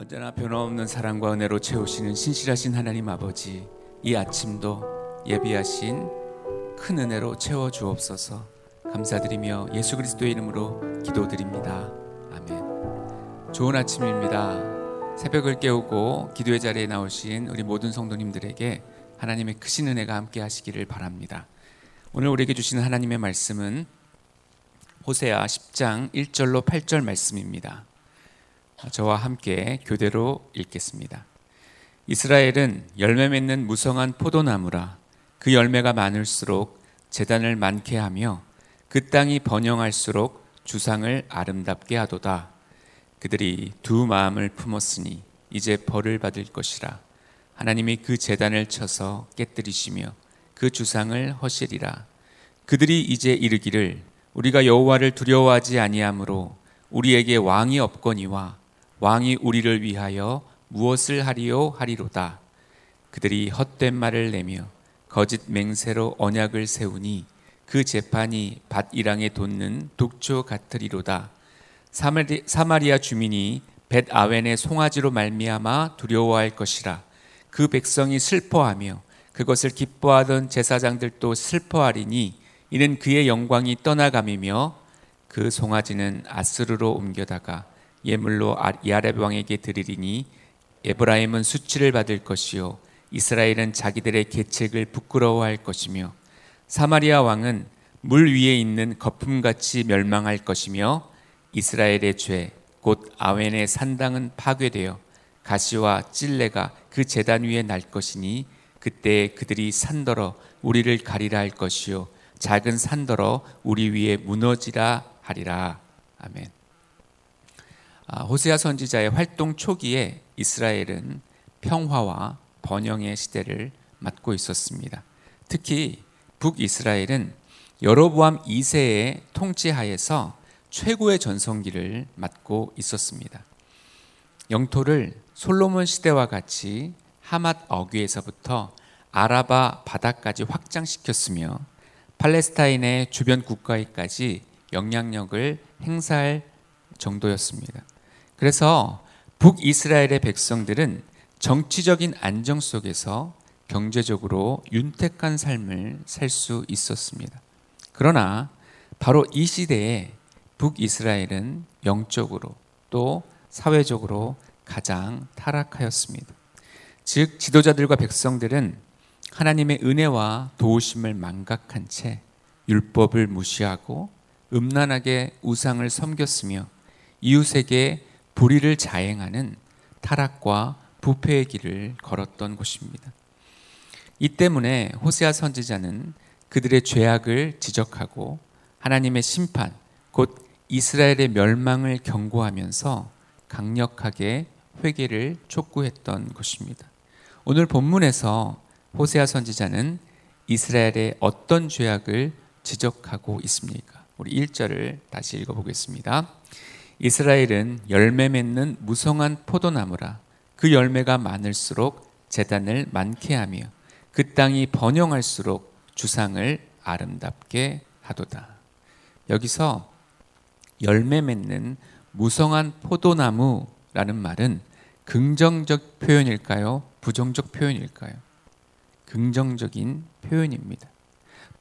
언제나 변함없는 사랑과 은혜로 채우시는 신실하신 하나님 아버지, 이 아침도 예비하신 큰 은혜로 채워 주옵소서. 감사드리며 예수 그리스도의 이름으로 기도드립니다. 아멘. 좋은 아침입니다. 새벽을 깨우고 기도의 자리에 나오신 우리 모든 성도님들에게 하나님의 크신 은혜가 함께 하시기를 바랍니다. 오늘 우리에게 주시는 하나님의 말씀은 호세아 10장 1절로 8절 말씀입니다. 저와 함께 교대로 읽겠습니다. 이스라엘은 열매 맺는 무성한 포도나무라 그 열매가 많을수록 재단을 많게 하며 그 땅이 번영할수록 주상을 아름답게 하도다. 그들이 두 마음을 품었으니 이제 벌을 받을 것이라. 하나님이 그 재단을 쳐서 깨뜨리시며 그 주상을 허시리라. 그들이 이제 이르기를 우리가 여호와를 두려워하지 아니하므로 우리에게 왕이 없거니와 왕이 우리를 위하여 무엇을 하리요 하리로다. 그들이 헛된 말을 내며 거짓 맹세로 언약을 세우니 그 재판이 밭이랑에 돋는 독초 같으리로다. 사마리아 주민이 벳 아웬의 송아지로 말미암아 두려워할 것이라. 그 백성이 슬퍼하며 그것을 기뻐하던 제사장들도 슬퍼하리니 이는 그의 영광이 떠나감이며 그 송아지는 아스르로 옮겨다가 예물로 야렙 왕에게 드리리니 에브라임은 수치를 받을 것이요 이스라엘은 자기들의 계책을 부끄러워할 것이며 사마리아 왕은 물 위에 있는 거품같이 멸망할 것이며 이스라엘의 죄 곧 아웬의 산당은 파괴되어 가시와 찔레가 그 재단 위에 날 것이니 그때 그들이 산더러 우리를 가리라 할 것이요 작은 산더러 우리 위에 무너지라 하리라 아멘. 아, 호세아 선지자의 활동 초기에 이스라엘은 평화와 번영의 시대를 맞고 있었습니다. 특히 북이스라엘은 여로보암 2세의 통치하에서 최고의 전성기를 맞고 있었습니다. 영토를 솔로몬 시대와 같이 하맛 어귀에서부터 아라바 바다까지 확장시켰으며 팔레스타인의 주변 국가에까지 영향력을 행사할 정도였습니다. 그래서 북이스라엘의 백성들은 정치적인 안정 속에서 경제적으로 윤택한 삶을 살 수 있었습니다. 그러나 바로 이 시대에 북이스라엘은 영적으로 또 사회적으로 가장 타락하였습니다. 즉, 지도자들과 백성들은 하나님의 은혜와 도우심을 망각한 채 율법을 무시하고 음란하게 우상을 섬겼으며 이웃에게 불의를 자행하는 타락과 부패의 길을 걸었던 곳입니다. 이 때문에 호세아 선지자는 그들의 죄악을 지적하고 하나님의 심판, 곧 이스라엘의 멸망을 경고하면서 강력하게 회개를 촉구했던 것입니다. 오늘 본문에서 호세아 선지자는 이스라엘의 어떤 죄악을 지적하고 있습니까? 우리 1절을 다시 읽어보겠습니다. 이스라엘은 열매 맺는 무성한 포도나무라 그 열매가 많을수록 재단을 많게 하며 그 땅이 번영할수록 주상을 아름답게 하도다. 여기서 열매 맺는 무성한 포도나무라는 말은 긍정적 표현일까요? 부정적 표현일까요? 긍정적인 표현입니다.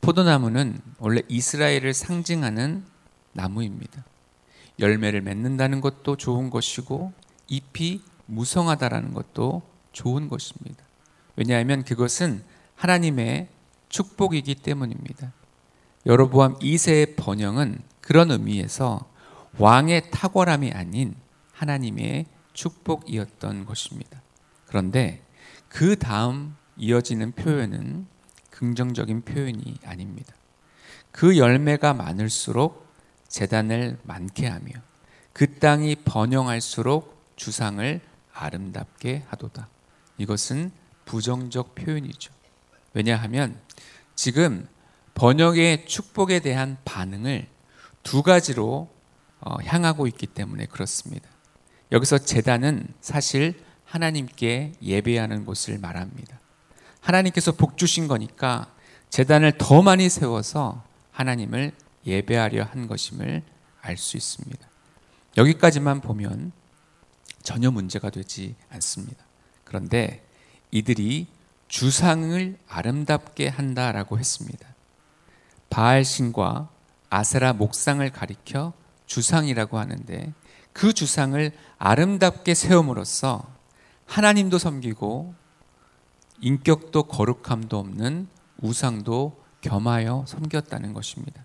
포도나무는 원래 이스라엘을 상징하는 나무입니다. 열매를 맺는다는 것도 좋은 것이고 잎이 무성하다라는 것도 좋은 것입니다. 왜냐하면 그것은 하나님의 축복이기 때문입니다. 여로보암 2세의 번영은 그런 의미에서 왕의 탁월함이 아닌 하나님의 축복이었던 것입니다. 그런데 그 다음 이어지는 표현은 긍정적인 표현이 아닙니다. 그 열매가 많을수록 재단을 많게 하며 그 땅이 번영할수록 주상을 아름답게 하도다. 이것은 부정적 표현이죠. 왜냐하면 지금 번역의 축복에 대한 반응을 두 가지로 어, 향하고 있기 때문에 그렇습니다. 여기서 재단은 사실 하나님께 예배하는 곳을 말합니다. 하나님께서 복 주신 거니까 재단을 더 많이 세워서 하나님을 예배하려 한 것임을 알 수 있습니다. 여기까지만 보면 전혀 문제가 되지 않습니다. 그런데 이들이 주상을 아름답게 한다라고 했습니다. 바알 신과 아세라 목상을 가리켜 주상이라고 하는데 그 주상을 아름답게 세움으로써 하나님도 섬기고 인격도 거룩함도 없는 우상도 겸하여 섬겼다는 것입니다.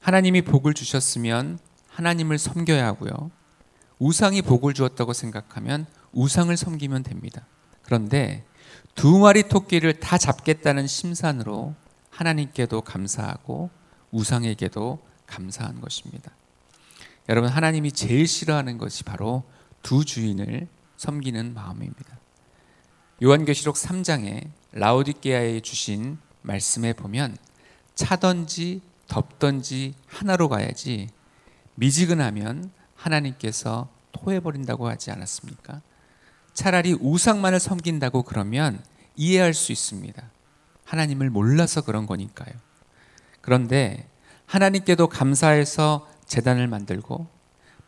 하나님이 복을 주셨으면 하나님을 섬겨야 하고요. 우상이 복을 주었다고 생각하면 우상을 섬기면 됩니다. 그런데 두 마리 토끼를 다 잡겠다는 심산으로 하나님께도 감사하고 우상에게도 감사한 것입니다. 여러분, 하나님이 제일 싫어하는 것이 바로 두 주인을 섬기는 마음입니다. 요한계시록 3장에 라오디게아에 주신 말씀에 보면 차던지 덥던지 하나로 가야지 미지근하면 하나님께서 토해버린다고 하지 않았습니까? 차라리 우상만을 섬긴다고 그러면 이해할 수 있습니다. 하나님을 몰라서 그런 거니까요. 그런데 하나님께도 감사해서 재단을 만들고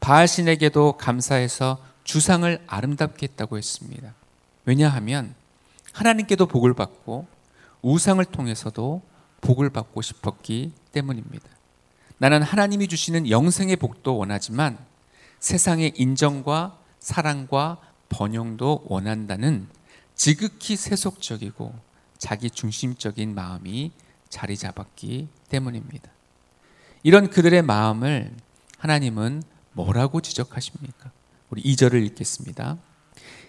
바알신에게도 감사해서 주상을 아름답게 했다고 했습니다. 왜냐하면 하나님께도 복을 받고 우상을 통해서도 복을 받고 싶었기 때문입니다. 나는 하나님이 주시는 영생의 복도 원하지만 세상의 인정과 사랑과 번영도 원한다는 지극히 세속적이고 자기 중심적인 마음이 자리 잡았기 때문입니다. 이런 그들의 마음을 하나님은 뭐라고 지적하십니까? 우리 2절을 읽겠습니다.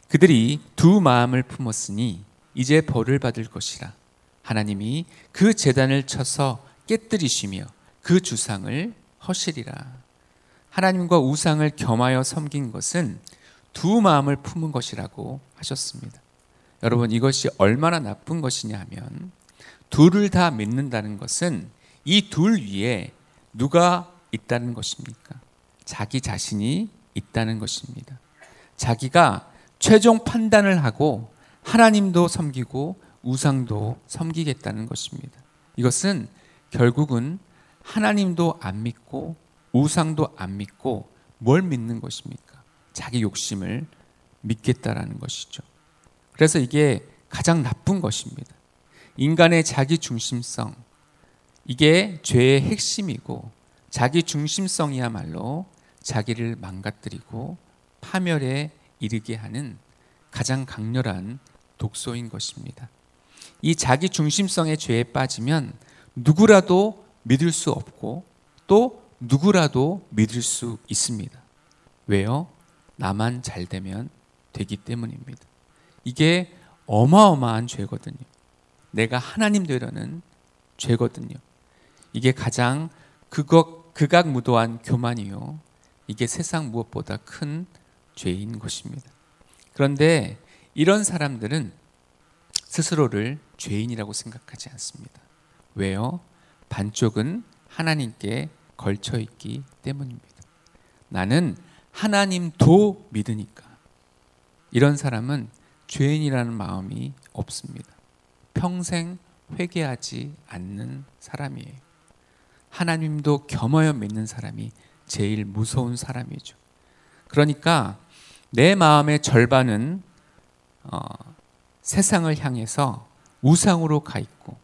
그들이 두 마음을 품었으니 이제 벌을 받을 것이라. 하나님이 그 재단을 쳐서 깨뜨리시며 그 주상을 허시리라. 하나님과 우상을 겸하여 섬긴 것은 두 마음을 품은 것이라고 하셨습니다. 여러분 이것이 얼마나 나쁜 것이냐 하면 둘을 다 믿는다는 것은 이 둘 위에 누가 있다는 것입니까? 자기 자신이 있다는 것입니다. 자기가 최종 판단을 하고 하나님도 섬기고 우상도 섬기겠다는 것입니다. 이것은 결국은 하나님도 안 믿고 우상도 안 믿고 뭘 믿는 것입니까? 자기 욕심을 믿겠다라는 것이죠. 그래서 이게 가장 나쁜 것입니다. 인간의 자기 중심성, 이게 죄의 핵심이고 자기 중심성이야말로 자기를 망가뜨리고 파멸에 이르게 하는 가장 강렬한 독소인 것입니다. 이 자기 중심성의 죄에 빠지면 누구라도 믿을 수 없고 또 누구라도 믿을 수 있습니다. 왜요? 나만 잘 되면 되기 때문입니다. 이게 어마어마한 죄거든요. 내가 하나님 되려는 죄거든요. 이게 가장 극악, 극악무도한 교만이요. 이게 세상 무엇보다 큰 죄인 것입니다. 그런데 이런 사람들은 스스로를 죄인이라고 생각하지 않습니다. 왜요? 반쪽은 하나님께 걸쳐 있기 때문입니다. 나는 하나님도 믿으니까. 이런 사람은 죄인이라는 마음이 없습니다. 평생 회개하지 않는 사람이에요. 하나님도 겸하여 믿는 사람이 제일 무서운 사람이죠. 그러니까 내 마음의 절반은 어, 세상을 향해서 우상으로 가 있고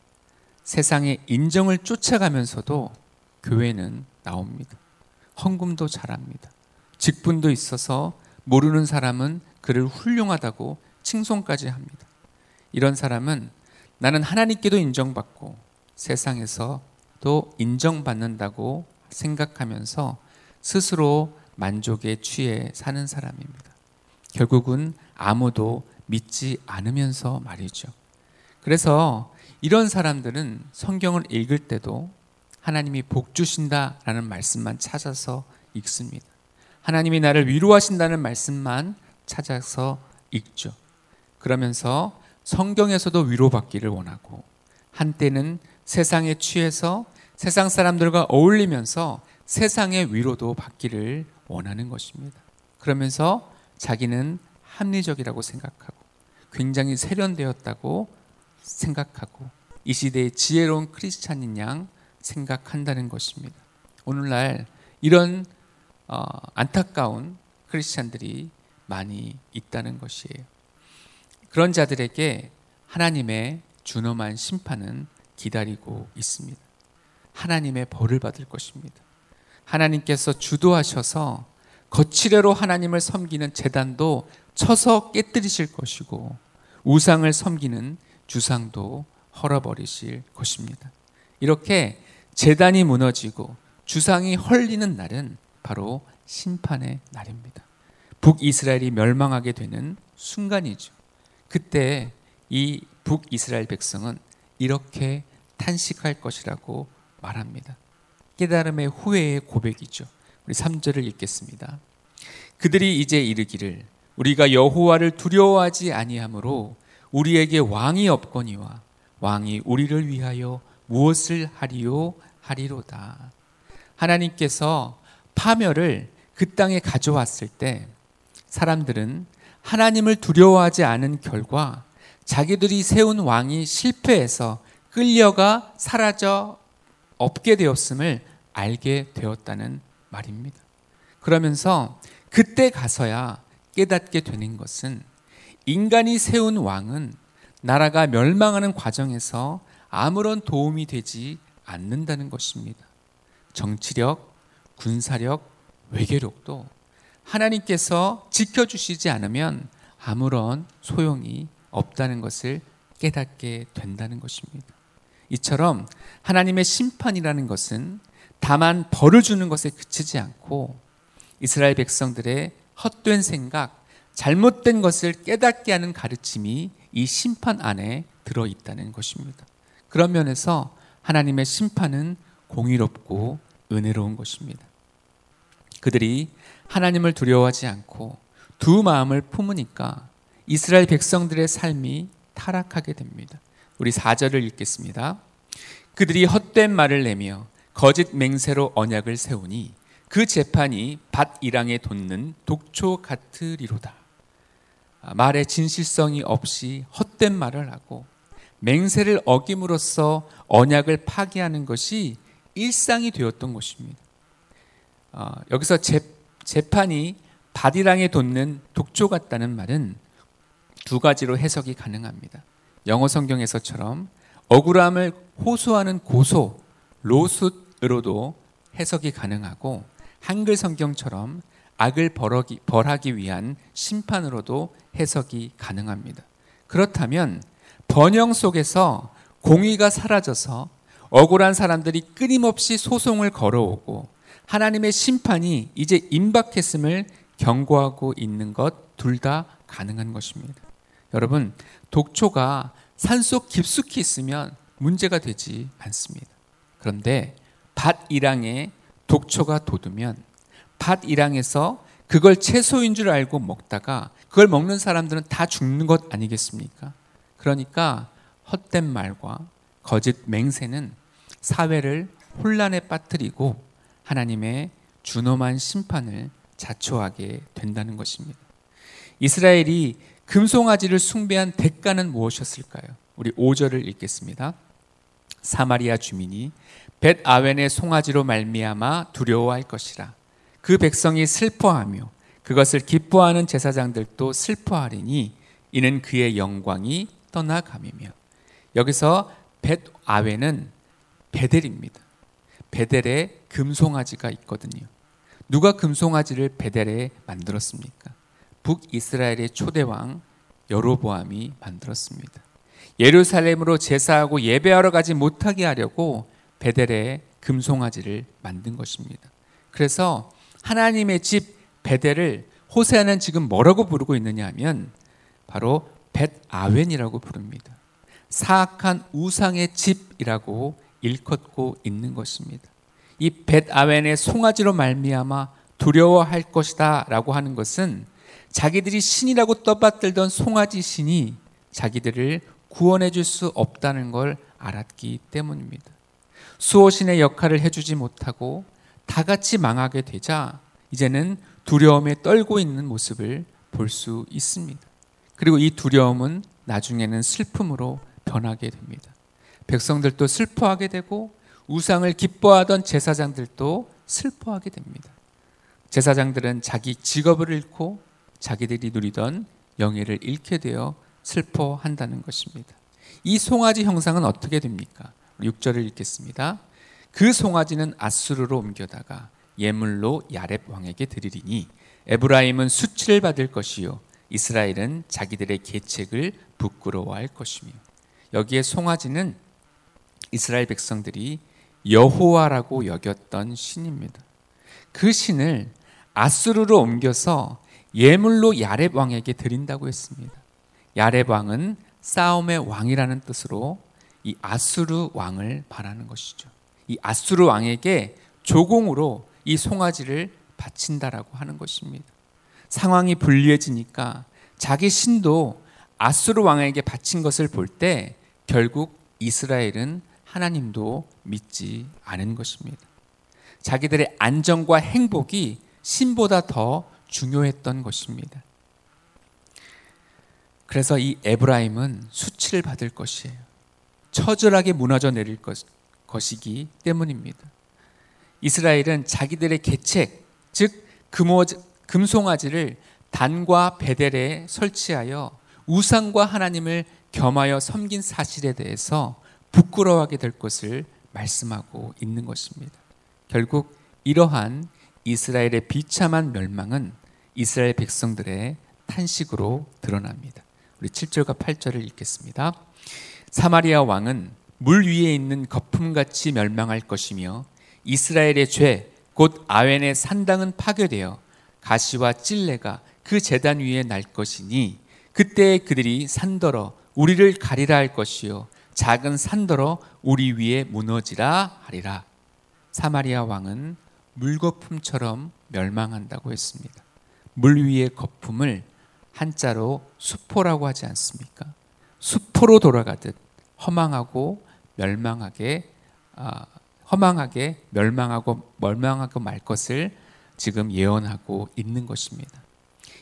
세상의 인정을 쫓아가면서도 교회는 나옵니다. 헌금도 잘합니다. 직분도 있어서 모르는 사람은 그를 훌륭하다고 칭송까지 합니다. 이런 사람은 나는 하나님께도 인정받고 세상에서도 인정받는다고 생각하면서 스스로 만족에 취해 사는 사람입니다. 결국은 아무도 믿지 않으면서 말이죠. 그래서 이런 사람들은 성경을 읽을 때도 하나님이 복 주신다라는 말씀만 찾아서 읽습니다. 하나님이 나를 위로하신다는 말씀만 찾아서 읽죠. 그러면서 성경에서도 위로받기를 원하고 한때는 세상에 취해서 세상 사람들과 어울리면서 세상의 위로도 받기를 원하는 것입니다. 그러면서 자기는 합리적이라고 생각하고 굉장히 세련되었다고 생각하고 이 시대의 지혜로운 크리스찬인 양 생각한다는 것입니다. 오늘날 이런 어, 안타까운 크리스찬들이 많이 있다는 것이에요. 그런 자들에게 하나님의 준엄한 심판은 기다리고 있습니다. 하나님의 벌을 받을 것입니다. 하나님께서 주도하셔서 거칠애로 하나님을 섬기는 재단도 쳐서 깨뜨리실 것이고 우상을 섬기는 주상도 헐어버리실 것입니다. 이렇게 재단이 무너지고 주상이 헐리는 날은 바로 심판의 날입니다. 북이스라엘이 멸망하게 되는 순간이죠. 그때 이 북이스라엘 백성은 이렇게 탄식할 것이라고 말합니다. 깨달음의 후회의 고백이죠. 우리 3절을 읽겠습니다. 그들이 이제 이르기를 우리가 여호와를 두려워하지 아니하므로 우리에게 왕이 없거니와 왕이 우리를 위하여 무엇을 하리요 하리로다. 하나님께서 파멸을 그 땅에 가져왔을 때 사람들은 하나님을 두려워하지 않은 결과 자기들이 세운 왕이 실패해서 끌려가 사라져 없게 되었음을 알게 되었다는 말입니다. 그러면서 그때 가서야 깨닫게 되는 것은 인간이 세운 왕은 나라가 멸망하는 과정에서 아무런 도움이 되지 않는다는 것입니다. 정치력, 군사력, 외교력도 하나님께서 지켜주시지 않으면 아무런 소용이 없다는 것을 깨닫게 된다는 것입니다. 이처럼 하나님의 심판이라는 것은 다만 벌을 주는 것에 그치지 않고 이스라엘 백성들의 헛된 생각, 잘못된 것을 깨닫게 하는 가르침이 이 심판 안에 들어 있다는 것입니다. 그런 면에서 하나님의 심판은 공의롭고 은혜로운 것입니다. 그들이 하나님을 두려워하지 않고 두 마음을 품으니까 이스라엘 백성들의 삶이 타락하게 됩니다. 우리 4절을 읽겠습니다. 그들이 헛된 말을 내며 거짓 맹세로 언약을 세우니 그 재판이 밭 이랑에 돋는 독초 같으리로다. 아, 말의 진실성이 없이 헛된 말을 하고 맹세를 어김으로써 언약을 파기하는 것이 일상이 되었던 것입니다. 어, 여기서 재, 재판이 밭이랑에 돋는 독초 같다는 말은 두 가지로 해석이 가능합니다. 영어 성경에서처럼 억울함을 호소하는 고소, 로숫으로도 해석이 가능하고 한글 성경처럼 악을 벌하기, 벌하기 위한 심판으로도 해석이 가능합니다. 그렇다면 번영 속에서 공의가 사라져서 억울한 사람들이 끊임없이 소송을 걸어오고 하나님의 심판이 이제 임박했음을 경고하고 있는 것 둘 다 가능한 것입니다. 여러분, 독초가 산속 깊숙이 있으면 문제가 되지 않습니다. 그런데 밭 이랑에 독초가 돋으면 밭 이랑에서 그걸 채소인 줄 알고 먹다가 그걸 먹는 사람들은 다 죽는 것 아니겠습니까? 그러니까 헛된 말과 거짓 맹세는 사회를 혼란에 빠뜨리고 하나님의 준엄한 심판을 자초하게 된다는 것입니다. 이스라엘이 금송아지를 숭배한 대가는 무엇이었을까요? 우리 5절을 읽겠습니다. 사마리아 주민이 벳 아웬의 송아지로 말미암아 두려워할 것이라. 그 백성이 슬퍼하며 그것을 기뻐하는 제사장들도 슬퍼하리니 이는 그의 영광이 떠나감이며 여기서 벳 아웬은 베델입니다. 베델에 금송아지가 있거든요. 누가 금송아지를 베델에 만들었습니까? 북이스라엘의 초대왕 여로보암이 만들었습니다. 예루살렘으로 제사하고 예배하러 가지 못하게 하려고 베델에 금송아지를 만든 것입니다. 그래서 하나님의 집 베델을 호세아는 지금 뭐라고 부르고 있느냐 하면 바로 벳 아웬이라고 부릅니다. 사악한 우상의 집이라고 일컫고 있는 것입니다. 이 벳 아웬의 송아지로 말미암아 두려워할 것이다라고 하는 것은 자기들이 신이라고 떠받들던 송아지 신이 자기들을 구원해 줄 수 없다는 걸 알았기 때문입니다. 수호신의 역할을 해주지 못하고 다 같이 망하게 되자 이제는 두려움에 떨고 있는 모습을 볼 수 있습니다. 그리고 이 두려움은 나중에는 슬픔으로 변하게 됩니다. 백성들도 슬퍼하게 되고 우상을 기뻐하던 제사장들도 슬퍼하게 됩니다. 제사장들은 자기 직업을 잃고 자기들이 누리던 영예를 잃게 되어 슬퍼한다는 것입니다. 이 송아지 형상은 어떻게 됩니까? 6절을 읽겠습니다. 그 송아지는 아수르로 옮겨다가 예물로 야렙 왕에게 드리리니 에브라임은 수치를 받을 것이요 이스라엘은 자기들의 계책을 부끄러워할 것이며 여기에 송아지는 이스라엘 백성들이 여호와라고 여겼던 신입니다. 그 신을 아수르로 옮겨서 예물로 야렙 왕에게 드린다고 했습니다. 야렙 왕은 싸움의 왕이라는 뜻으로 이 아수르 왕을 말하는 것이죠. 이 아수르 왕에게 조공으로 이 송아지를 바친다라고 하는 것입니다. 상황이 불리해지니까 자기 신도 아수르 왕에게 바친 것을 볼 때 결국 이스라엘은 하나님도 믿지 않은 것입니다. 자기들의 안정과 행복이 신보다 더 중요했던 것입니다. 그래서 이 에브라임은 수치를 받을 것이에요. 처절하게 무너져 내릴 것, 것이기 때문입니다. 이스라엘은 자기들의 계책, 즉 금송아지를 단과 베델에 설치하여 우상과 하나님을 겸하여 섬긴 사실에 대해서 부끄러워하게 될 것을 말씀하고 있는 것입니다. 결국 이러한 이스라엘의 비참한 멸망은 이스라엘 백성들의 탄식으로 드러납니다. 우리 7절과 8절을 읽겠습니다. 사마리아 왕은 물 위에 있는 거품같이 멸망할 것이며 이스라엘의 죄, 곧 아웬의 산당은 파괴되어 가시와 찔레가 그 재단 위에 날 것이니 그때 그들이 산더러 우리를 가리라 할 것이요 작은 산더러 우리 위에 무너지라 하리라. 사마리아 왕은 물거품처럼 멸망한다고 했습니다. 물 위의 거품을 한자로 수포라고 하지 않습니까? 수포로 돌아가듯 허망하고 멸망하게 아, 허망하게 멸망하고 멸망하고 말 것을 지금 예언하고 있는 것입니다.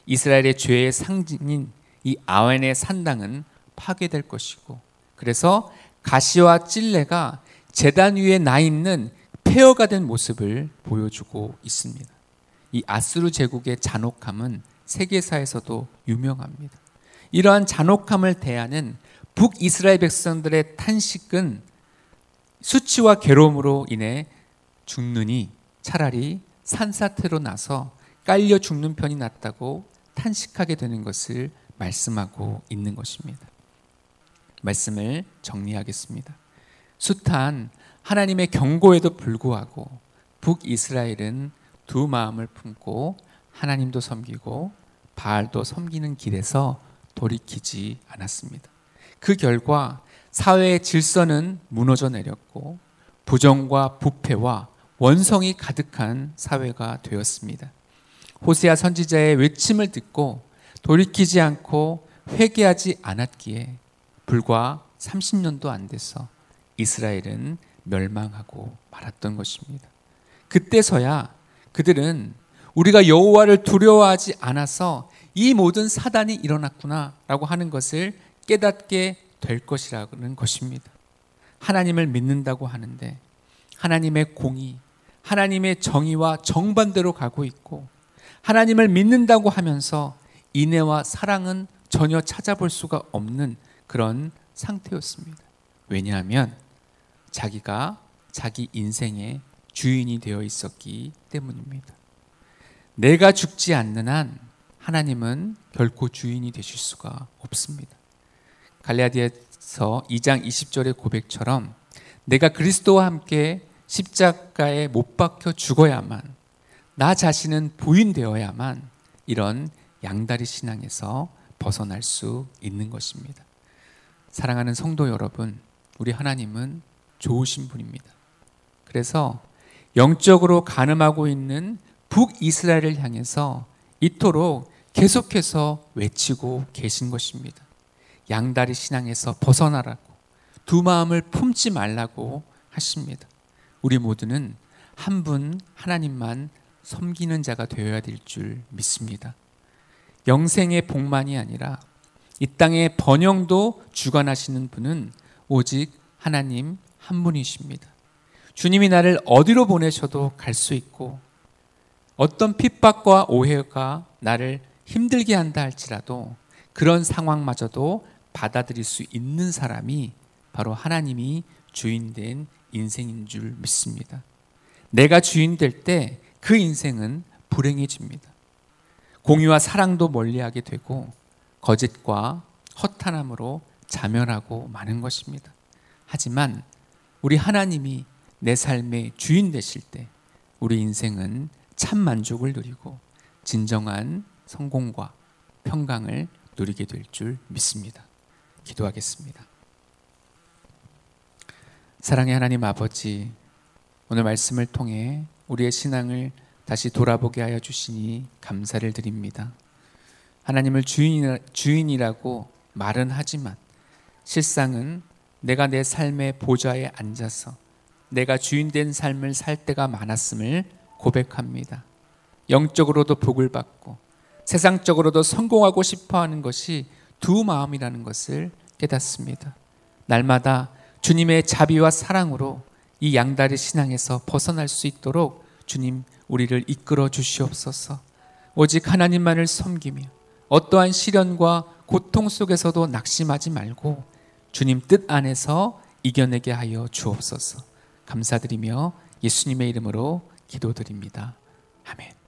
이스라엘의 죄의 상징인 이 아웬의 산당은 파괴될 것이고 그래서 가시와 찔레가 재단 위에 나 있는 폐허가 된 모습을 보여주고 있습니다. 이 아수르 제국의 잔혹함은 세계사에서도 유명합니다. 이러한 잔혹함을 대하는 북이스라엘 백성들의 탄식은 수치와 괴로움으로 인해 죽느니 차라리 산사태로 나서 깔려 죽는 편이 낫다고 탄식하게 되는 것을 말씀하고 있는 것입니다. 말씀을 정리하겠습니다. 숱한 하나님의 경고에도 불구하고 북이스라엘은 두 마음을 품고 하나님도 섬기고 바알도 섬기는 길에서 돌이키지 않았습니다. 그 결과 사회의 질서는 무너져 내렸고 부정과 부패와 원성이 가득한 사회가 되었습니다. 호세아 선지자의 외침을 듣고 돌이키지 않고 회개하지 않았기에 불과 30년도 안 돼서 이스라엘은 멸망하고 말았던 것입니다. 그때서야 그들은 우리가 여호와를 두려워하지 않아서 이 모든 사단이 일어났구나라고 하는 것을 깨닫게 될 것이라는 것입니다. 하나님을 믿는다고 하는데 하나님의 공의, 하나님의 정의와 정반대로 가고 있고 하나님을 믿는다고 하면서 인애와 사랑은 전혀 찾아볼 수가 없는 그런 상태였습니다. 왜냐하면 자기가 자기 인생의 주인이 되어 있었기 때문입니다. 내가 죽지 않는 한 하나님은 결코 주인이 되실 수가 없습니다. 갈라디아서 2장 20절의 고백처럼 내가 그리스도와 함께 십자가에 못 박혀 죽어야만 나 자신은 부인되어야만 이런 양다리 신앙에서 벗어날 수 있는 것입니다. 사랑하는 성도 여러분, 우리 하나님은 좋으신 분입니다. 그래서 영적으로 가늠하고 있는 북이스라엘을 향해서 이토록 계속해서 외치고 계신 것입니다. 양다리 신앙에서 벗어나라고 두 마음을 품지 말라고 하십니다. 우리 모두는 한 분 하나님만 섬기는 자가 되어야 될 줄 믿습니다. 영생의 복만이 아니라 이 땅의 번영도 주관하시는 분은 오직 하나님 한 분이십니다. 주님이 나를 어디로 보내셔도 갈 수 있고 어떤 핍박과 오해가 나를 힘들게 한다 할지라도 그런 상황마저도 받아들일 수 있는 사람이 바로 하나님이 주인 된 인생인 줄 믿습니다. 내가 주인 될 때 그 인생은 불행해집니다. 공유와 사랑도 멀리하게 되고 거짓과 허탄함으로 자멸하고 마는 것입니다. 하지만 우리 하나님이 내 삶의 주인 되실 때 우리 인생은 참 만족을 누리고 진정한 성공과 평강을 누리게 될 줄 믿습니다. 기도하겠습니다. 사랑의 하나님 아버지, 오늘 말씀을 통해 우리의 신앙을 다시 돌아보게 하여 주시니 감사를 드립니다. 하나님을 주인이라고 말은 하지만 실상은 내가 내 삶의 보좌에 앉아서 내가 주인된 삶을 살 때가 많았음을 고백합니다. 영적으로도 복을 받고 세상적으로도 성공하고 싶어 하는 것이 두 마음이라는 것을 깨닫습니다. 날마다 주님의 자비와 사랑으로 이 양다리 신앙에서 벗어날 수 있도록 주님 우리를 이끌어 주시옵소서. 오직 하나님만을 섬기며 어떠한 시련과 고통 속에서도 낙심하지 말고 주님 뜻 안에서 이겨내게 하여 주옵소서. 감사드리며 예수님의 이름으로 기도드립니다. 아멘.